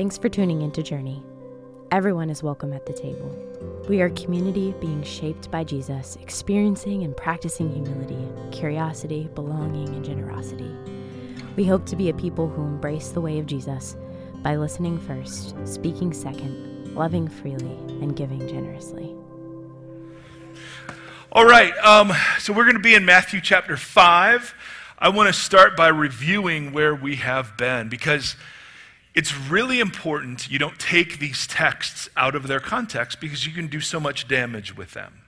Thanks for tuning into Journey. Everyone is welcome at the table. We are a community being shaped by Jesus, experiencing and practicing humility, curiosity, belonging, and generosity. We hope to be a people who embrace the way of Jesus by listening first, speaking second, loving freely, and giving generously. All right, um, so we're going to be in Matthew chapter 5. I want to start by reviewing where we have been because it's really important you don't take these texts out of their context because you can do so much damage with them.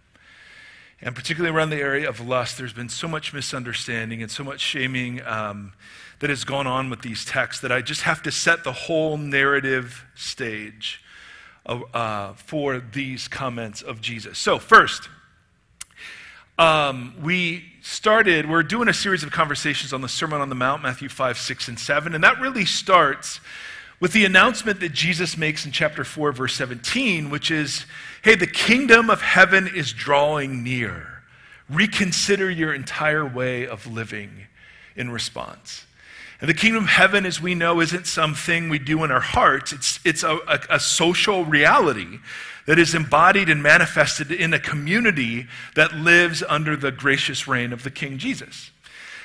And particularly around the area of lust, there's been so much misunderstanding and so much shaming um, that has gone on with these texts that I just have to set the whole narrative stage of, uh, for these comments of Jesus. So, first, um, we started, we're doing a series of conversations on the Sermon on the Mount, Matthew 5, 6, and 7, and that really starts with the announcement that Jesus makes in chapter 4, verse 17, which is hey, the kingdom of heaven is drawing near. Reconsider your entire way of living in response. And the kingdom of heaven, as we know, isn't something we do in our hearts, it's, it's a, a, a social reality that is embodied and manifested in a community that lives under the gracious reign of the King Jesus.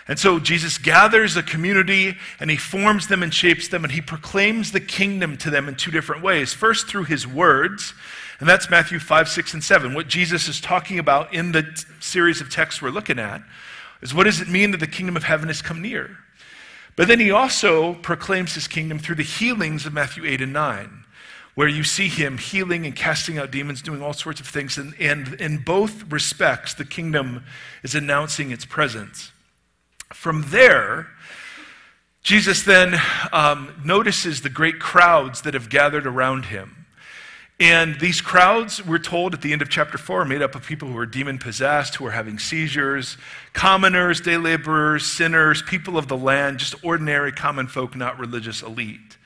And so Jesus gathers a community and he forms them and shapes them and he proclaims the kingdom to them in two different ways. First, through his words, and that's Matthew 5, 6, and 7. What Jesus is talking about in the t- series of texts we're looking at is what does it mean that the kingdom of heaven has come near? But then he also proclaims his kingdom through the healings of Matthew 8 and 9 where you see him healing and casting out demons, doing all sorts of things. And, and, in both respects, the kingdom is announcing its presence. From there, Jesus then um, notices the great crowds that have gathered around him. And these crowds, we're told at the end of chapter 4, are made up of people who are demon possessed, who are having seizures, commoners, day laborers, sinners, people of the land, just ordinary common folk, not religious elite.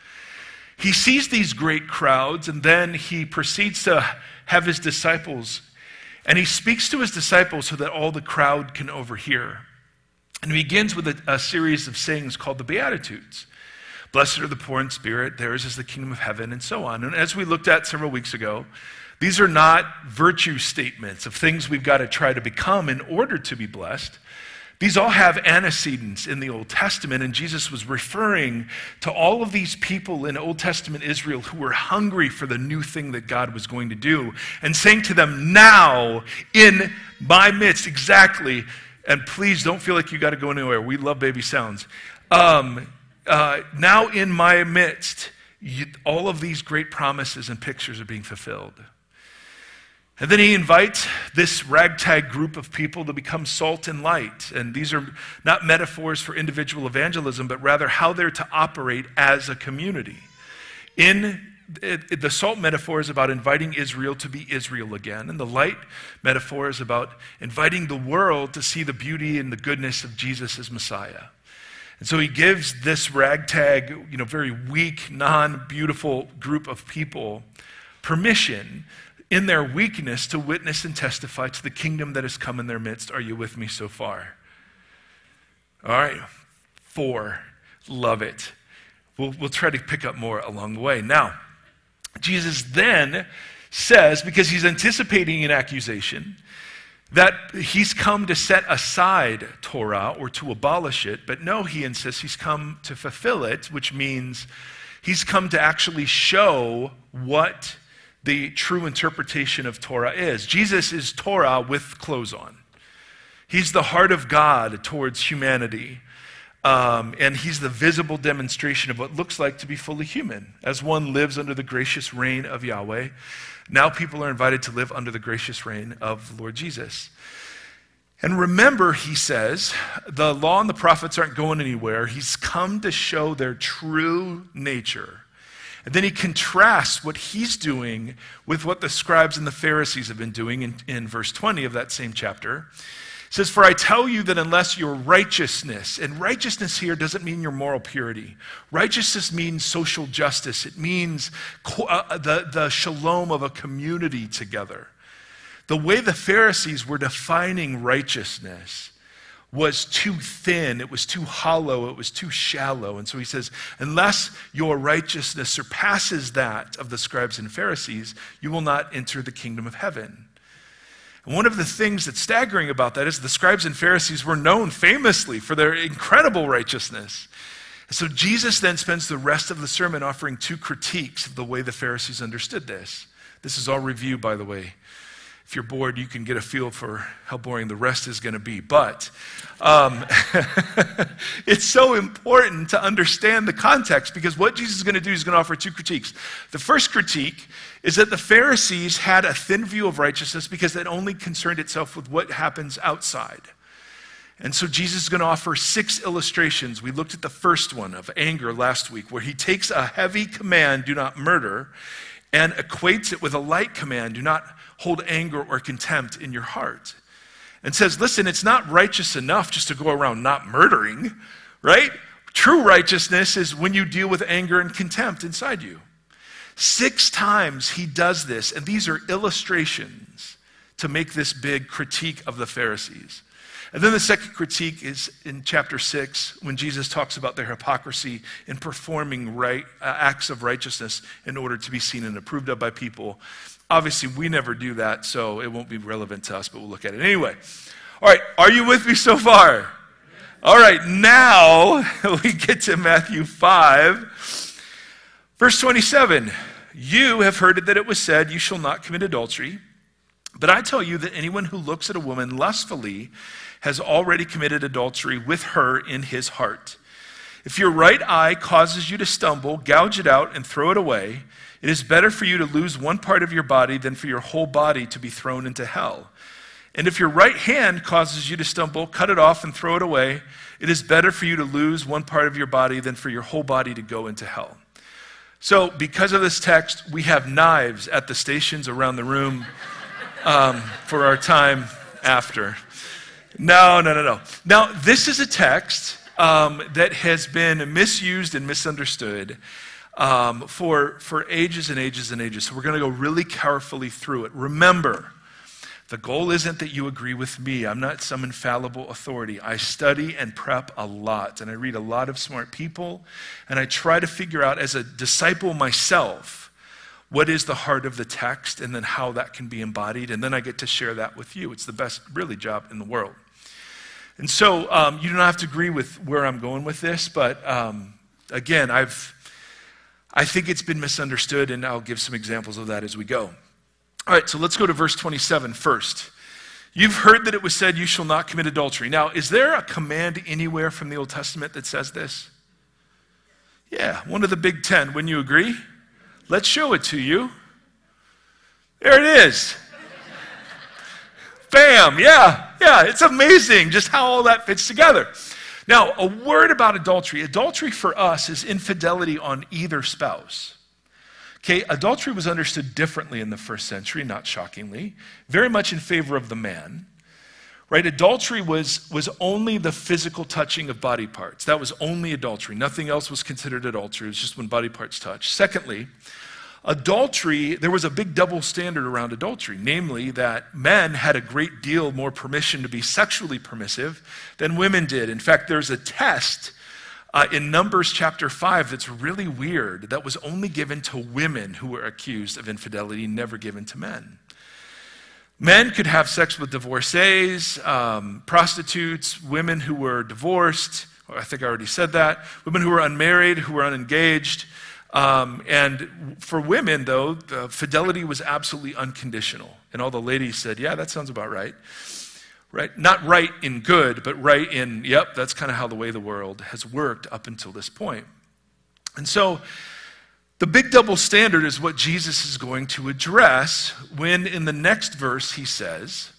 He sees these great crowds, and then he proceeds to have his disciples, and he speaks to his disciples so that all the crowd can overhear. And it begins with a, a, series of sayings called the Beatitudes. Blessed are the poor in spirit, theirs is the kingdom of heaven, and so on. And as we looked at several weeks ago, these are not virtue statements of things we've got to try to become in order to be blessed. These all have antecedents in the Old Testament, and Jesus was referring to all of these people in Old Testament Israel who were hungry for the new thing that God was going to do, and saying to them, Now, in my midst, exactly, and please don't feel like you got to go anywhere. We love baby sounds. Um, uh, now in my midst, you, all of these great promises and pictures are being fulfilled. And then he invites this ragtag group of people to become salt and light. And these are not metaphors for individual evangelism, but rather how they're to operate as a community. In it, it, the salt metaphor is about inviting Israel to be Israel again, and the light metaphor is about inviting the world to see the beauty and the goodness of Jesus as Messiah. And so he gives this ragtag, you know, very weak, non beautiful group of people permission in their weakness to witness and testify to the kingdom that has come in their midst. Are you with me so far? All right. Four. Love it. We'll, we'll try to pick up more along the way. Now, Jesus then says, because he's anticipating an accusation, that he's come to set aside Torah or to abolish it, but no, he insists he's come to fulfill it, which means he's come to actually show what the true interpretation of Torah is. Jesus is Torah with clothes on. He's the heart of God towards humanity. Um, and he's the visible demonstration of what looks like to be fully human. As one lives under the gracious reign of Yahweh, now people are invited to live under the gracious reign of the Lord Jesus. And remember, he says, the law and the prophets aren't going anywhere. He's come to show their true nature. And then he contrasts what he's doing with what the scribes and the Pharisees have been doing in, in verse 20 of that same chapter says, For I tell you that unless your righteousness, and righteousness here doesn't mean your moral purity, righteousness means social justice, it means uh, the, the shalom of a community together. The way the Pharisees were defining righteousness was too thin, it was too hollow, it was too shallow. And so he says, unless your righteousness surpasses that of the scribes and Pharisees, you will not enter the kingdom of heaven. And one of the things that's staggering about that is the scribes and Pharisees were known famously for their incredible righteousness. And so Jesus then spends the rest of the sermon offering two critiques of the way the Pharisees understood this. This is all review, by the way if you're bored, you can get a feel for how boring the rest is going to be. But um, it's so important to understand the context because what Jesus is going to do is going to offer two critiques. The first critique is that the Pharisees had a thin view of righteousness because it only concerned itself with what happens outside. And so Jesus is going to offer six illustrations. We looked at the first one of anger last week, where he takes a heavy command, do not murder, and equates it with a light command, do not hold anger or contempt in your heart. And says, listen, it's not righteous enough just to go around not murdering, right? True righteousness is when you deal with anger and contempt inside you. Six times he does this, and these are illustrations to make this big critique of the Pharisees. And then the second critique is in chapter 6 when Jesus talks about their hypocrisy in performing right, uh, acts of righteousness in order to be seen and approved of by people. Obviously, we never do that, so it won't be relevant to us, but we'll look at it anyway. All right, are you with me so far? All right, now we get to Matthew 5, verse 27. You have heard that it was said, You shall not commit adultery. But I tell you that anyone who looks at a woman lustfully has already committed adultery with her in his heart. If your right eye causes you to stumble, gouge it out and throw it away. It is better for you to lose one part of your body than for your whole body to be thrown into hell. And if your right hand causes you to stumble, cut it off and throw it away. It is better for you to lose one part of your body than for your whole body to go into hell. So, because of this text, we have knives at the stations around the room um, for our time after. No, no, no, no. Now, this is a text um, that has been misused and misunderstood um, for, for ages and ages and ages. So we're going to go really carefully through it. Remember, the goal isn't that you agree with me. I'm not some infallible authority. I study and prep a lot, and I read a lot of smart people, and I try to figure out as a disciple myself what is the heart of the text and then how that can be embodied, and then I get to share that with you. It's the best, really, job in the world. And so um, you don't have to agree with where I'm going with this, but um, again, I've I think it's been misunderstood, and I'll give some examples of that as we go. All right, so let's go to verse 27 first. You've heard that it was said, You shall not commit adultery. Now, is there a command anywhere from the Old Testament that says this? Yeah, one of the big ten. Wouldn't you agree? Let's show it to you. There it is. Bam, yeah, yeah, it's amazing just how all that fits together. Now, a word about adultery. Adultery for us is infidelity on either spouse. Okay, adultery was understood differently in the first century, not shockingly, very much in favor of the man. Right? Adultery was, was only the physical touching of body parts. That was only adultery. Nothing else was considered adultery. It was just when body parts touched. Secondly, Adultery, there was a big double standard around adultery, namely that men had a great deal more permission to be sexually permissive than women did. In fact, there's a test uh, in Numbers chapter 5 that's really weird that was only given to women who were accused of infidelity, never given to men. Men could have sex with divorcees, um, prostitutes, women who were divorced. I think I already said that. Women who were unmarried, who were unengaged. Um, and for women, though, fidelity was absolutely unconditional. And all the ladies said, Yeah, that sounds about right. Right? Not right in good, but right in, yep, that's kind of how the way the world has worked up until this point. And so, the big double standard is what Jesus is going to address when in the next verse he says,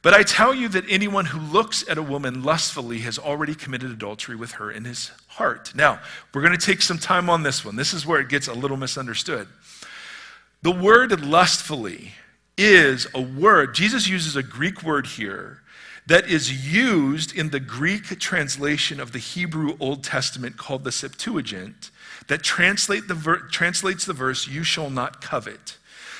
But I tell you that anyone who looks at a woman lustfully has already committed adultery with her in his heart. Now, we're going to take some time on this one. This is where it gets a little misunderstood. The word lustfully is a word, Jesus uses a Greek word here that is used in the Greek translation of the Hebrew Old Testament called the Septuagint that translate the ver- translates the verse, You shall not covet.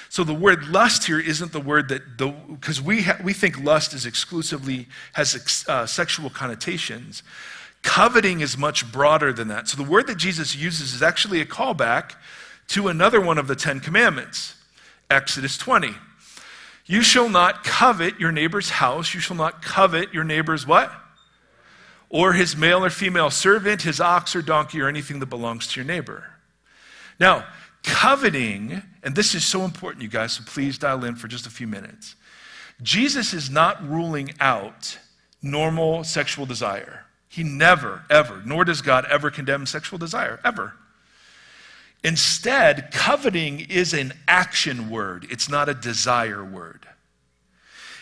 So the word lust here isn't the word that the because we ha, we think lust is exclusively has uh, sexual connotations. Coveting is much broader than that. So the word that Jesus uses is actually a callback to another one of the 10 commandments. Exodus 20. You shall not covet your neighbor's house. You shall not covet your neighbor's what? Or his male or female servant, his ox or donkey, or anything that belongs to your neighbor. Now, Coveting, and this is so important, you guys, so please dial in for just a few minutes. Jesus is not ruling out normal sexual desire. He never, ever, nor does God ever condemn sexual desire, ever. Instead, coveting is an action word, it's not a desire word.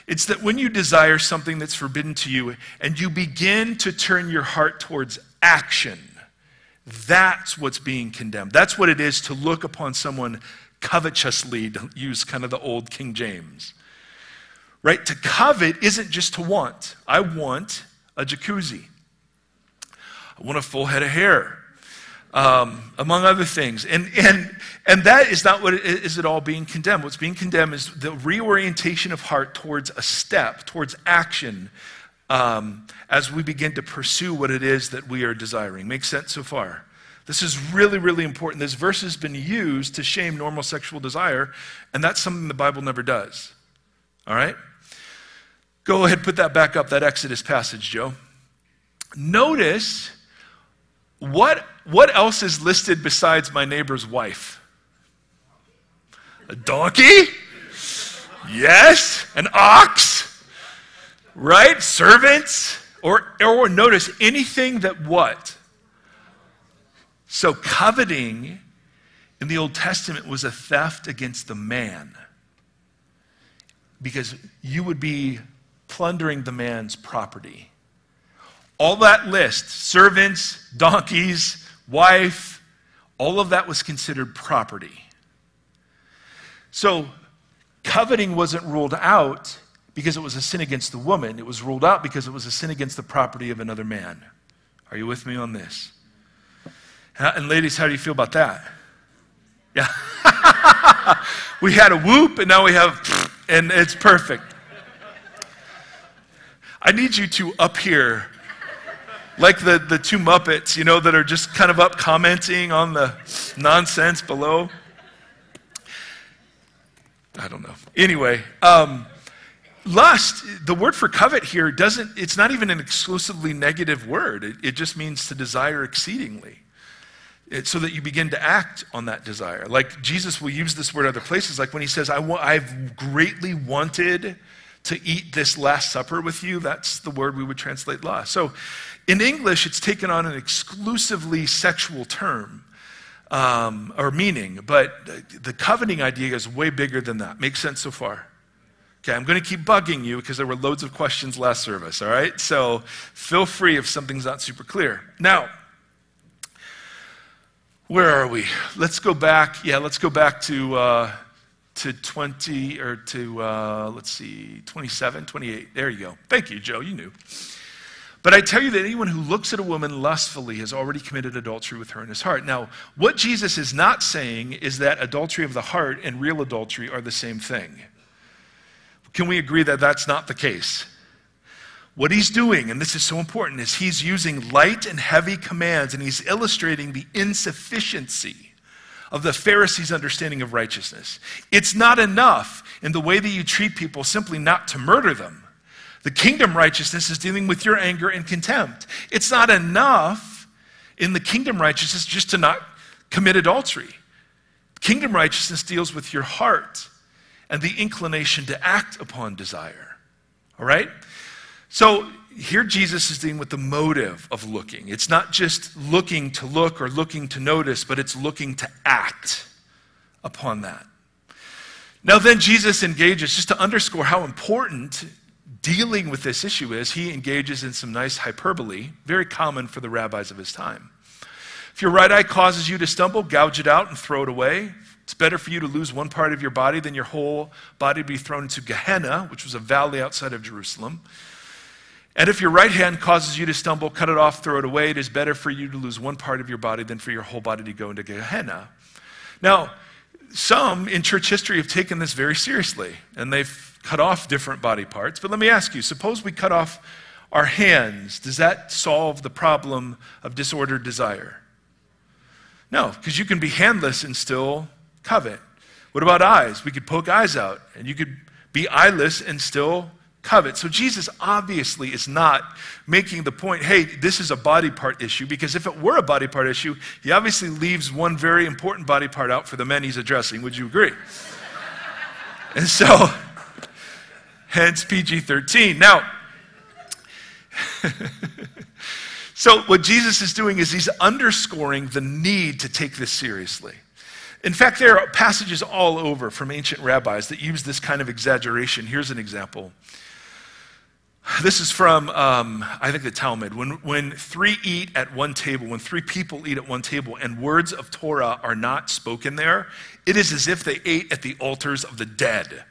It's that when you desire something that's forbidden to you and you begin to turn your heart towards action, that's what's being condemned. That's what it is to look upon someone covetously, to use kind of the old King James. Right? To covet isn't just to want. I want a jacuzzi. I want a full head of hair, um, among other things. And, and, and that is not what is at all being condemned. What's being condemned is the reorientation of heart towards a step, towards action um, as we begin to pursue what it is that we are desiring. Makes sense so far? This is really, really important. This verse has been used to shame normal sexual desire, and that's something the Bible never does. All right? Go ahead, put that back up, that Exodus passage, Joe. Notice what, what else is listed besides my neighbor's wife? A donkey? Yes. An ox? right? Servants, or, or notice anything that what? So coveting in the Old Testament was a theft against the man because you would be plundering the man's property. All that list servants, donkeys, wife, all of that was considered property. So coveting wasn't ruled out because it was a sin against the woman. It was ruled out because it was a sin against the property of another man. Are you with me on this? And ladies, how do you feel about that? Yeah. we had a whoop and now we have, and it's perfect. I need you to up here, like the, the two Muppets, you know, that are just kind of up commenting on the nonsense below. I don't know. Anyway, um, lust, the word for covet here doesn't, it's not even an exclusively negative word. It, it just means to desire exceedingly. It, so that you begin to act on that desire. Like Jesus will use this word other places, like when he says, "I I've greatly wanted to eat this Last Supper with you. That's the word we would translate lust. So in English, it's taken on an exclusively sexual term. Um, or meaning, but the coveting idea is way bigger than that. Makes sense so far? Okay, I'm going to keep bugging you because there were loads of questions last service, all right? So feel free if something's not super clear. Now, where are we? Let's go back. Yeah, let's go back to, uh, to 20, or to, uh, let's see, 27, 28. There you go. Thank you, Joe. You knew. But I tell you that anyone who looks at a woman lustfully has already committed adultery with her in his heart. Now, what Jesus is not saying is that adultery of the heart and real adultery are the same thing. Can we agree that that's not the case? What he's doing, and this is so important, is he's using light and heavy commands and he's illustrating the insufficiency of the Pharisees' understanding of righteousness. It's not enough in the way that you treat people simply not to murder them. The kingdom righteousness is dealing with your anger and contempt. It's not enough in the kingdom righteousness just to not commit adultery. Kingdom righteousness deals with your heart and the inclination to act upon desire. All right? So here Jesus is dealing with the motive of looking. It's not just looking to look or looking to notice, but it's looking to act upon that. Now, then Jesus engages, just to underscore how important dealing with this issue is, he engages in some nice hyperbole, very common for the rabbis of his time. If your right eye causes you to stumble, gouge it out and throw it away. It's better for you to lose one part of your body than your whole body to be thrown into Gehenna, which was a valley outside of Jerusalem. And if your right hand causes you to stumble, cut it off, throw it away. It is better for you to lose one part of your body than for your whole body to go into Gehenna. Now, some in church history have taken this very seriously and they've cut off different body parts. But let me ask you suppose we cut off our hands. Does that solve the problem of disordered desire? No, because you can be handless and still covet. What about eyes? We could poke eyes out, and you could be eyeless and still covet. So Jesus obviously is not making the point, hey, this is a body part issue, because if it were a body part issue, he obviously leaves one very important body part out for the men he's addressing. Would you agree? and so, hence PG 13. Now, so what Jesus is doing is he's underscoring the need to take this seriously. In fact, there are passages all over from ancient rabbis that use this kind of exaggeration. Here's an example. This is from, um, I think, the Talmud. When, when three eat at one table, when three people eat at one table, and words of Torah are not spoken there, it is as if they ate at the altars of the dead.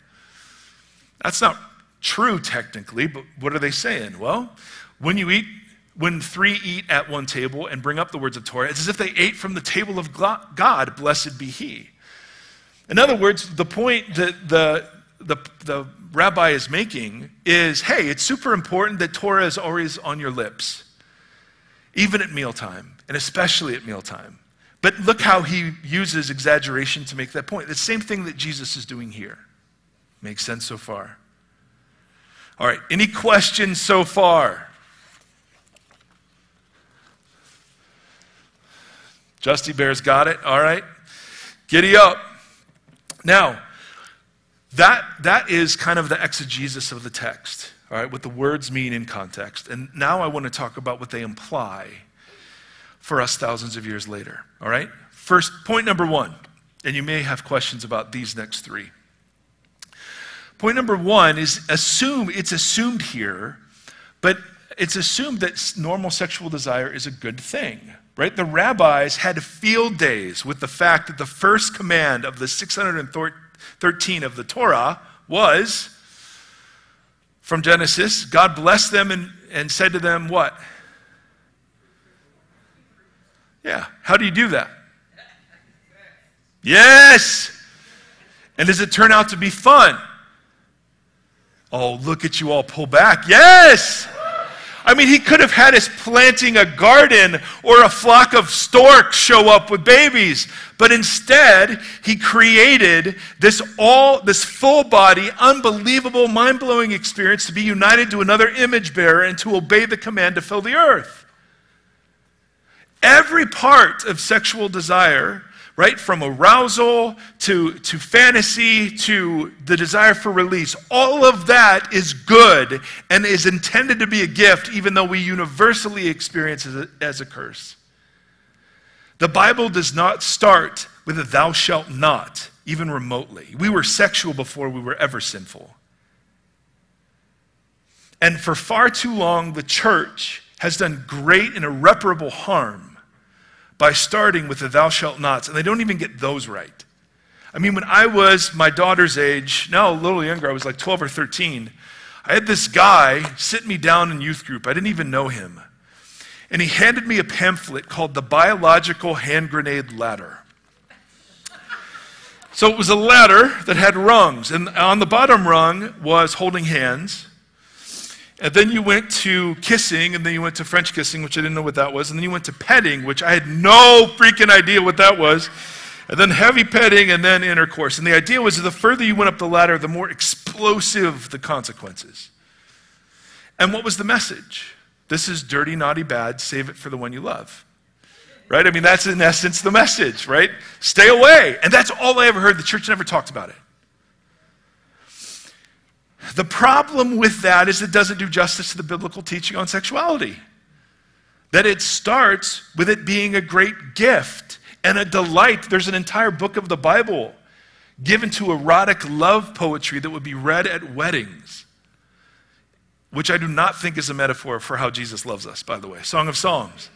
That's not true, technically, but what are they saying? Well, when you eat, when three eat at one table and bring up the words of Torah, it's as if they ate from the table of God, blessed be He. In other words, the point that the, the, the rabbi is making is hey, it's super important that Torah is always on your lips, even at mealtime, and especially at mealtime. But look how he uses exaggeration to make that point. The same thing that Jesus is doing here. Makes sense so far? All right, any questions so far? Justy Bear's got it. All right. Giddy up. Now, that, that is kind of the exegesis of the text, all right, what the words mean in context. And now I want to talk about what they imply for us thousands of years later, all right? First, point number one, and you may have questions about these next three. Point number one is assume, it's assumed here, but it's assumed that normal sexual desire is a good thing, right? The rabbis had field days with the fact that the first command of the 613 of the Torah was from Genesis God blessed them and, and said to them, What? Yeah. How do you do that? Yes. And does it turn out to be fun? Oh, look at you all pull back. Yes. I mean, he could have had us planting a garden or a flock of storks show up with babies, but instead, he created this all, this full body, unbelievable, mind blowing experience to be united to another image bearer and to obey the command to fill the earth. Every part of sexual desire right? From arousal to, to fantasy to the desire for release. All of that is good and is intended to be a gift, even though we universally experience it as a curse. The Bible does not start with a thou shalt not, even remotely. We were sexual before we were ever sinful. And for far too long, the church has done great and irreparable harm by starting with the thou shalt nots, and they don't even get those right. I mean, when I was my daughter's age, now a little younger, I was like 12 or 13, I had this guy sit me down in youth group. I didn't even know him. And he handed me a pamphlet called The Biological Hand Grenade Ladder. So it was a ladder that had rungs, and on the bottom rung was holding hands. And then you went to kissing, and then you went to French kissing, which I didn't know what that was. And then you went to petting, which I had no freaking idea what that was. And then heavy petting, and then intercourse. And the idea was the further you went up the ladder, the more explosive the consequences. And what was the message? This is dirty, naughty, bad. Save it for the one you love. Right? I mean, that's in essence the message, right? Stay away. And that's all I ever heard. The church never talked about it. The problem with that is it doesn't do justice to the biblical teaching on sexuality. That it starts with it being a great gift and a delight. There's an entire book of the Bible given to erotic love poetry that would be read at weddings, which I do not think is a metaphor for how Jesus loves us, by the way. Song of Songs.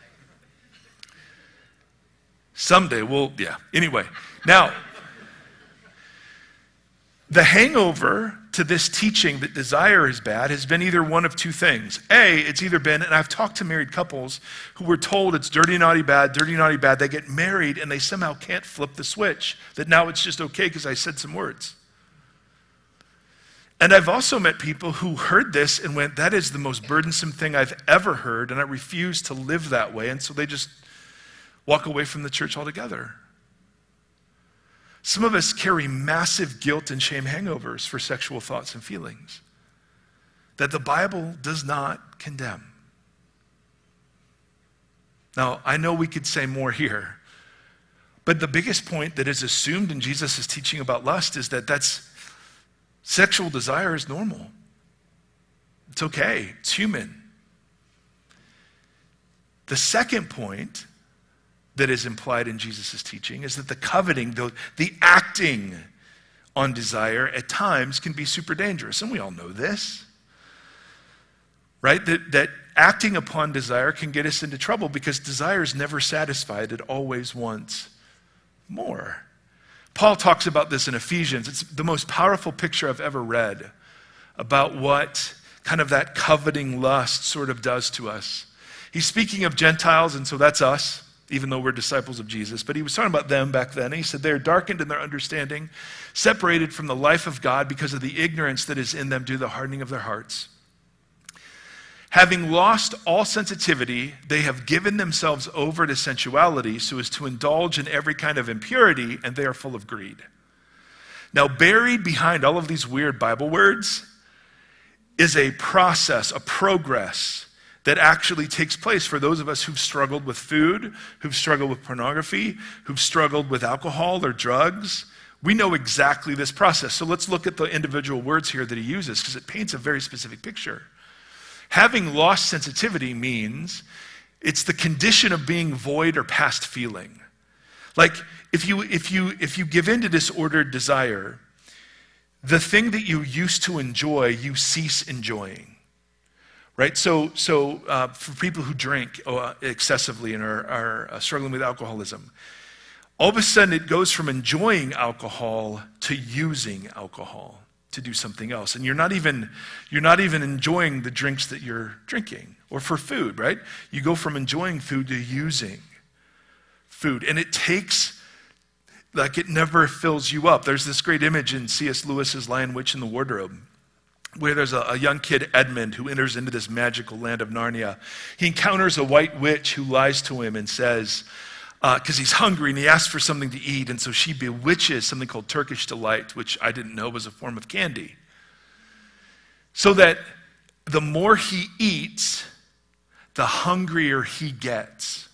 Someday we'll, yeah. Anyway, now, The hangover to this teaching that desire is bad has been either one of two things. A, it's either been, and I've talked to married couples who were told it's dirty, naughty, bad, dirty, naughty, bad. They get married and they somehow can't flip the switch, that now it's just okay because I said some words. And I've also met people who heard this and went, That is the most burdensome thing I've ever heard, and I refuse to live that way. And so they just walk away from the church altogether. Some of us carry massive guilt and shame hangovers for sexual thoughts and feelings that the Bible does not condemn. Now, I know we could say more here, but the biggest point that is assumed in Jesus' teaching about lust is that that's Sexual desire is normal, it's okay, it's human. The second point that is implied in Jesus' teaching is that the coveting, the, the acting on desire at times can be super dangerous. And we all know this. Right? That, that acting upon desire can get us into trouble because desire is never satisfied, it always wants more. Paul talks about this in Ephesians. It's the most powerful picture I've ever read about what kind of that coveting lust sort of does to us. He's speaking of Gentiles, and so that's us, even though we're disciples of Jesus. But he was talking about them back then. He said they're darkened in their understanding, separated from the life of God because of the ignorance that is in them due to the hardening of their hearts. Having lost all sensitivity, they have given themselves over to sensuality so as to indulge in every kind of impurity, and they are full of greed. Now, buried behind all of these weird Bible words is a process, a progress that actually takes place for those of us who've struggled with food, who've struggled with pornography, who've struggled with alcohol or drugs. We know exactly this process. So let's look at the individual words here that he uses because it paints a very specific picture. Having lost sensitivity means it's the condition of being void or past feeling. Like if you, if you, if you give in to disordered desire, the thing that you used to enjoy, you cease enjoying. Right? So, so uh, for people who drink uh, excessively and are, are uh, struggling with alcoholism, all of a sudden it goes from enjoying alcohol to using alcohol to do something else. And you're not even, you're not even enjoying the drinks that you're drinking. Or for food, right? You go from enjoying food to using food. And it takes, like, it never fills you up. There's this great image in C.S. Lewis's Lion, Witch, and the Wardrobe where there's a, a, young kid, Edmund, who enters into this magical land of Narnia. He encounters a white witch who lies to him and says, because uh, he's hungry and he asks for something to eat. And so she bewitches something called Turkish Delight, which I didn't know was a form of candy. So that the more he eats, the hungrier he gets.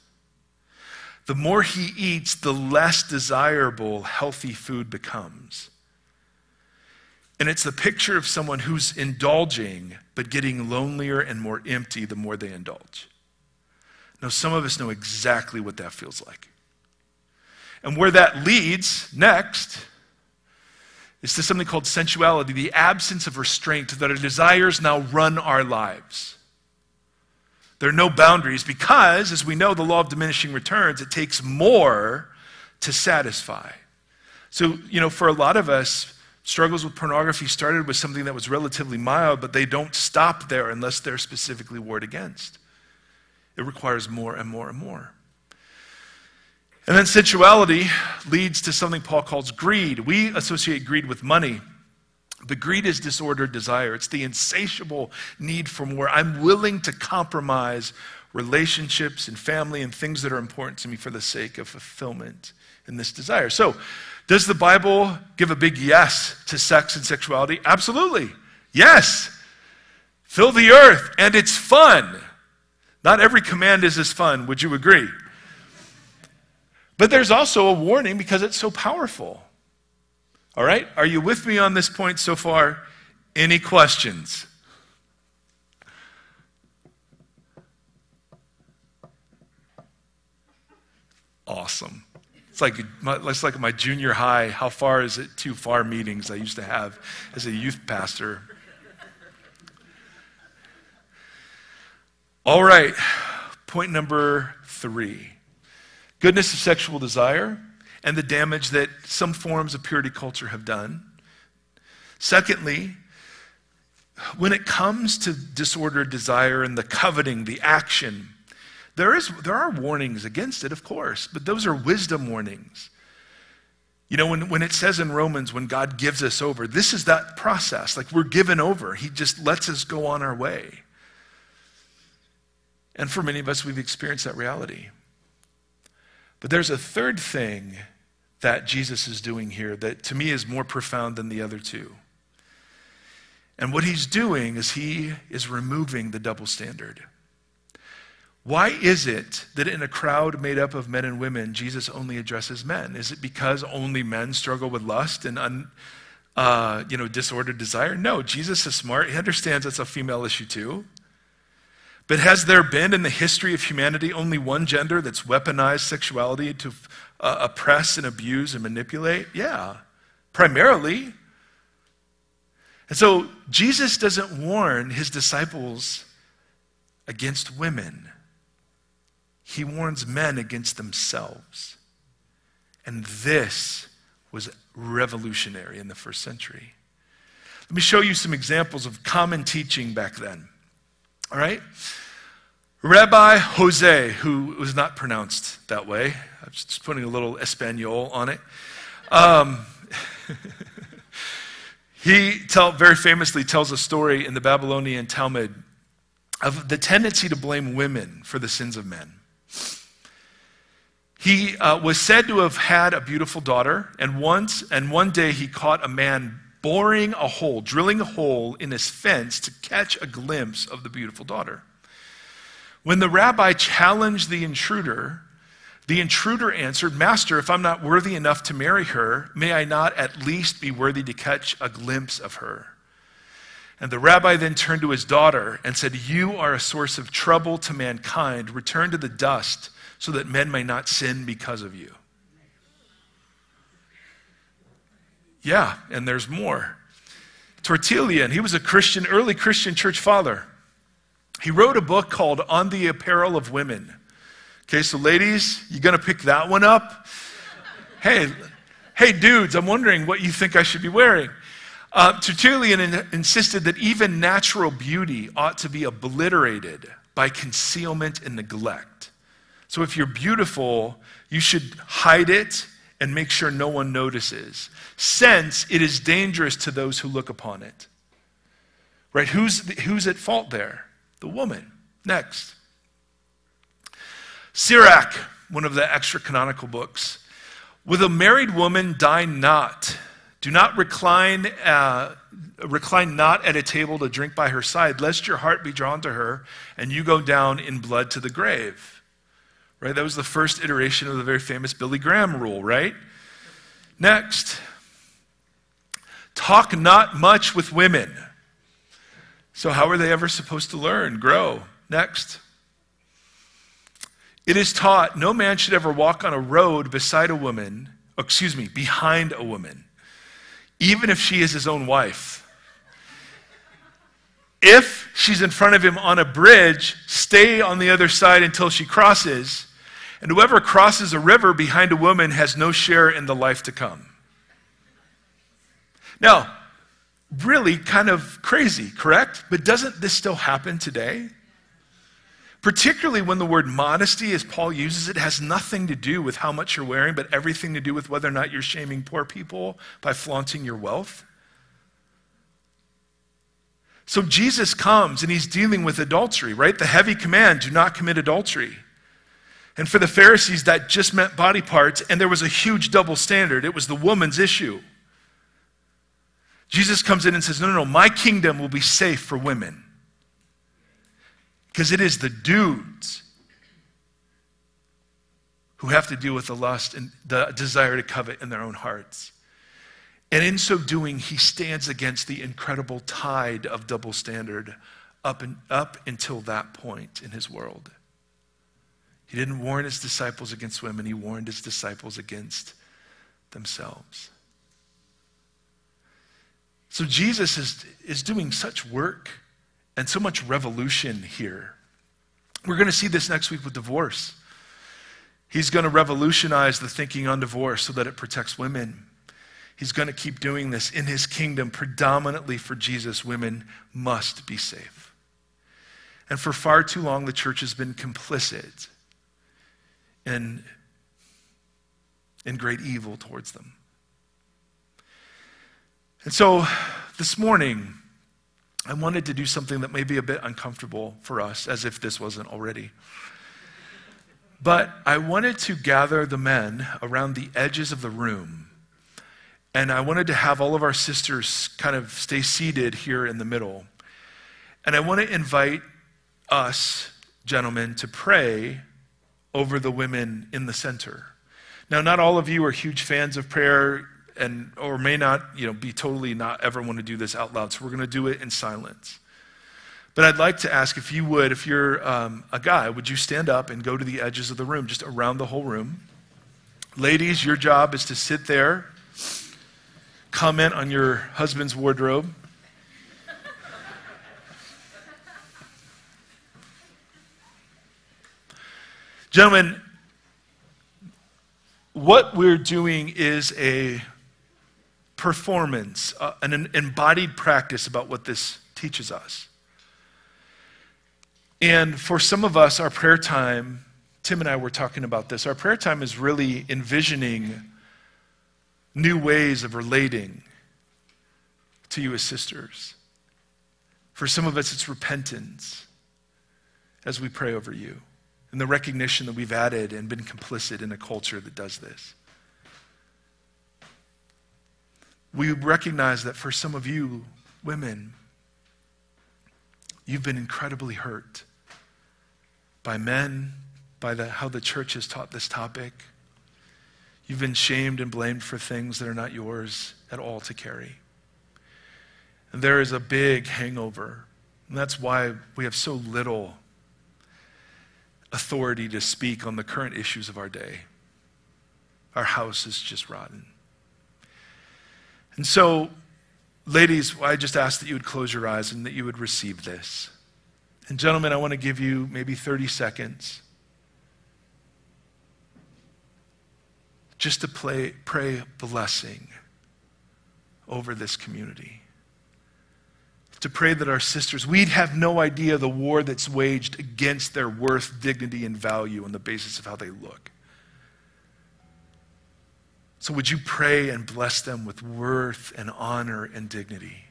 The more he eats, the less desirable healthy food becomes. And it's the picture of someone who's indulging, but getting lonelier and more empty the more they indulge. Now, some of us know exactly what that feels like. And where that leads next is to something called sensuality, the absence of restraint, that our desires now run our lives. There are no boundaries because, as we know, the law of diminishing returns, it takes more to satisfy. So, you know, for a lot of us, struggles with pornography started with something that was relatively mild, but they don't stop there unless they're specifically warred against. It requires more and more and more. And then sensuality leads to something Paul calls greed. We associate greed with money. But greed is disordered desire. It's the insatiable need for more. I'm willing to compromise relationships and family and things that are important to me for the sake of fulfillment in this desire. So, does the Bible give a big yes to sex and sexuality? Absolutely. Yes. Fill the earth, and it's fun. Not every command is as fun, would you agree? But there's also a warning because it's so powerful. All right? Are you with me on this point so far? Any questions? Awesome. It's like, it's like my junior high, how far is it too far meetings I used to have as a youth pastor. All right, point number three goodness of sexual desire and the damage that some forms of purity culture have done. Secondly, when it comes to disordered desire and the coveting, the action, there, is, there are warnings against it, of course, but those are wisdom warnings. You know, when, when it says in Romans, when God gives us over, this is that process. Like we're given over, He just lets us go on our way. And for many of us, we've experienced that reality. But there's a third thing that Jesus is doing here that to me is more profound than the other two. And what he's doing is he is removing the double standard. Why is it that in a crowd made up of men and women, Jesus only addresses men? Is it because only men struggle with lust and un, uh, you know, disordered desire? No, Jesus is smart. He understands it's a female issue too. But has there been in the history of humanity only one gender that's weaponized sexuality to uh, oppress and abuse and manipulate? Yeah, primarily. And so Jesus doesn't warn his disciples against women, he warns men against themselves. And this was revolutionary in the first century. Let me show you some examples of common teaching back then. All right? Rabbi Jose, who was not pronounced that way, I'm just putting a little Espanol on it. Um, he tell, very famously tells a story in the Babylonian Talmud of the tendency to blame women for the sins of men. He uh, was said to have had a beautiful daughter, and once and one day he caught a man boring a hole, drilling a hole in his fence to catch a glimpse of the beautiful daughter. When the rabbi challenged the intruder, the intruder answered, Master, if I'm not worthy enough to marry her, may I not at least be worthy to catch a glimpse of her? And the rabbi then turned to his daughter and said, You are a source of trouble to mankind. Return to the dust so that men may not sin because of you. Yeah, and there's more. Tertullian, he was a Christian, early Christian church father. He wrote a book called On the Apparel of Women. Okay, so ladies, you gonna pick that one up? Hey, hey, dudes, I'm wondering what you think I should be wearing. Uh, Tertullian in, insisted that even natural beauty ought to be obliterated by concealment and neglect. So if you're beautiful, you should hide it and make sure no one notices, since it is dangerous to those who look upon it. Right? Who's, who's at fault there? The woman. Next. Sirach, one of the extra canonical books. With a married woman, dine not. Do not recline, uh, recline not at a table to drink by her side, lest your heart be drawn to her and you go down in blood to the grave. Right? That was the first iteration of the very famous Billy Graham rule, right? Next, talk not much with women. So, how are they ever supposed to learn, grow? Next. It is taught no man should ever walk on a road beside a woman, excuse me, behind a woman, even if she is his own wife. If she's in front of him on a bridge, stay on the other side until she crosses and whoever crosses a river behind a woman has no share in the life to come. Now, really kind of crazy, correct? But doesn't this still happen today? Particularly when the word modesty, as Paul uses it, has nothing to do with how much you're wearing, but everything to do with whether or not you're shaming poor people by flaunting your wealth. So Jesus comes and he's dealing with adultery, right? The heavy command do not commit adultery. And for the Pharisees, that just meant body parts, and there was a huge double standard. It was the woman's issue. Jesus comes in and says, No, no, no, my kingdom will be safe for women. Because it is the dudes who have to deal with the lust and the desire to covet in their own hearts. And in so doing, he stands against the incredible tide of double standard up, and, up until that point in his world. He didn't warn his disciples against women, he warned his disciples against themselves. So Jesus is, is doing such work and so much revolution here. We're going to see this next week with divorce. He's going to revolutionize the thinking on divorce so that it protects women. He's going to keep doing this in his kingdom, predominantly for Jesus. Women must be safe. And for far too long, the church has been complicit in, in great evil towards them. And so this morning, I wanted to do something that may be a bit uncomfortable for us, as if this wasn't already. But I wanted to gather the men around the edges of the room. And I wanted to have all of our sisters kind of stay seated here in the middle. And I want to invite us, gentlemen, to pray over the women in the center. Now, not all of you are huge fans of prayer and or may not, you know, be totally not ever want to do this out loud. So we're going to do it in silence. But I'd like to ask if you would, if you're um, a guy, would you stand up and go to the edges of the room, just around the whole room? Ladies, your job is to sit there, comment on your husband's wardrobe. Gentlemen, what we're doing is a performance, uh, an embodied practice about what this teaches us. And for some of us, our prayer time, Tim and I were talking about this, our prayer time is really envisioning new ways of relating to you as sisters. For some of us, it's repentance as we pray over you and the recognition that we've added and been complicit in a culture that does this. We recognize that for some of you, women, you've been incredibly hurt by men, by the, how the church has taught this topic. You've been shamed and blamed for things that are not yours at all to carry. And there is a big hangover. And that's why we have so little authority to speak on the current issues of our day. Our house is just rotten. And so, ladies, I just ask that you would close your eyes and that you would receive this. And, gentlemen, I want to give you maybe 30 seconds just to play, pray blessing over this community. To pray that our sisters, we'd have no idea the war that's waged against their worth, dignity, and value on the basis of how they look. So, would you pray and bless them with worth and honor and dignity?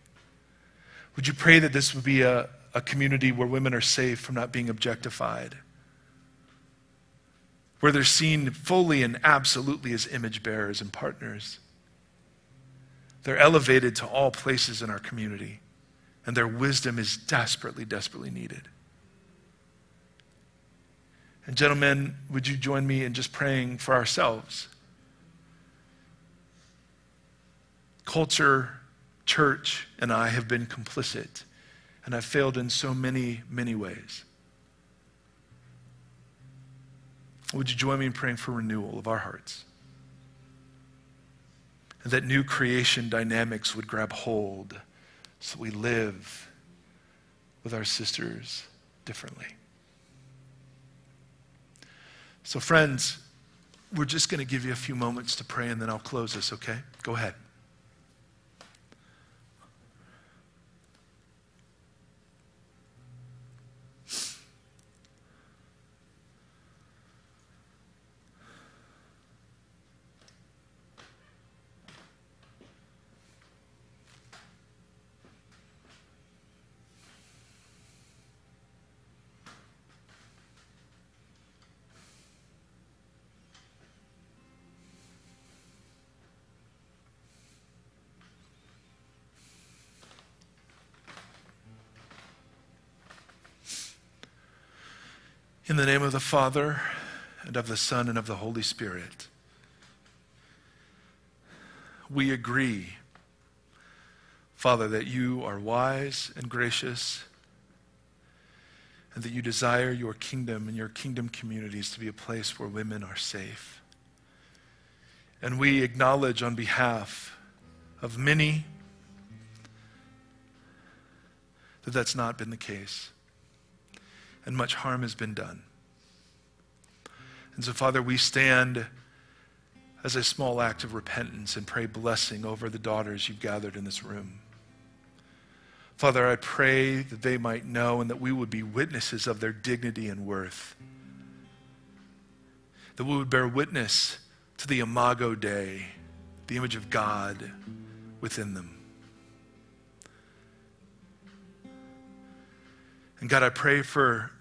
Would you pray that this would be a, a community where women are safe from not being objectified? Where they're seen fully and absolutely as image bearers and partners? They're elevated to all places in our community, and their wisdom is desperately, desperately needed. And, gentlemen, would you join me in just praying for ourselves? Culture, church, and I have been complicit, and I've failed in so many, many ways. Would you join me in praying for renewal of our hearts? And that new creation dynamics would grab hold so we live with our sisters differently. So, friends, we're just going to give you a few moments to pray and then I'll close this, okay? Go ahead. In the name of the Father, and of the Son, and of the Holy Spirit, we agree, Father, that you are wise and gracious, and that you desire your kingdom and your kingdom communities to be a place where women are safe. And we acknowledge on behalf of many that that's not been the case and much harm has been done. And so, Father, we stand as a small act of repentance and pray blessing over the daughters you've gathered in this room. Father, I pray that they might know and that we would be witnesses of their dignity and worth. That we would bear witness to the Imago Dei, the image of God within them. And God, I pray for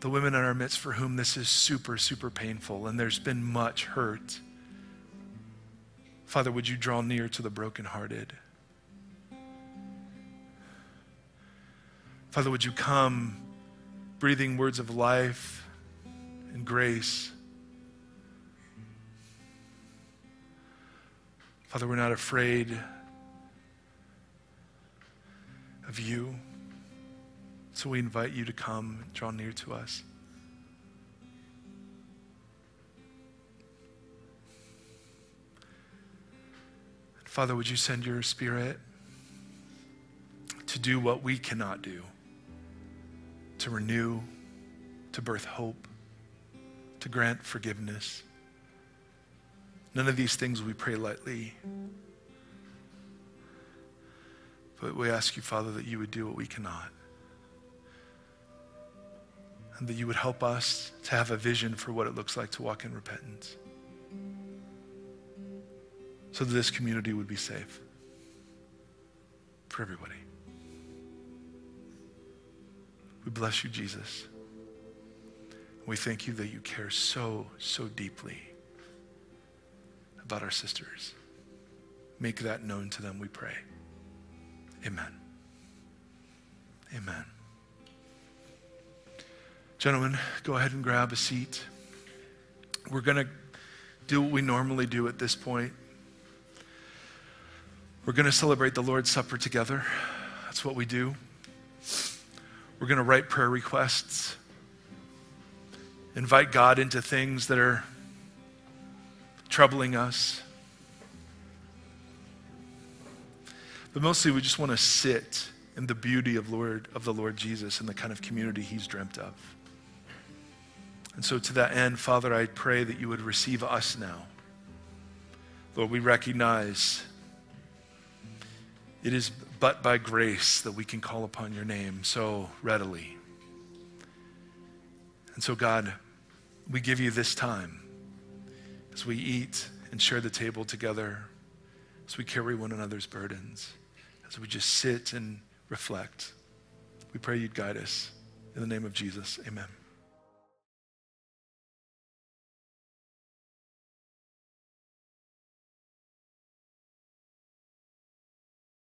the women in our midst for whom this is super, super painful and there's been much hurt. Father, would you draw near to the brokenhearted? Father, would you come breathing words of life and grace? Father, we're not afraid of you. So we invite you to come draw near to us. Father, would you send your spirit to do what we cannot do? To renew, to birth hope, to grant forgiveness. None of these things we pray lightly. But we ask you, Father, that you would do what we cannot and that you would help us to have a vision for what it looks like to walk in repentance so that this community would be safe for everybody. We bless you, Jesus. We thank you that you care so, so deeply about our sisters. Make that known to them, we pray. Amen. Amen. Gentlemen, go ahead and grab a seat. We're going to do what we normally do at this point. We're going to celebrate the Lord's Supper together. That's what we do. We're going to write prayer requests, invite God into things that are troubling us. But mostly, we just want to sit in the beauty of, Lord, of the Lord Jesus and the kind of community he's dreamt of. And so, to that end, Father, I pray that you would receive us now. Lord, we recognize it is but by grace that we can call upon your name so readily. And so, God, we give you this time as we eat and share the table together, as we carry one another's burdens, as we just sit and reflect. We pray you'd guide us. In the name of Jesus, amen.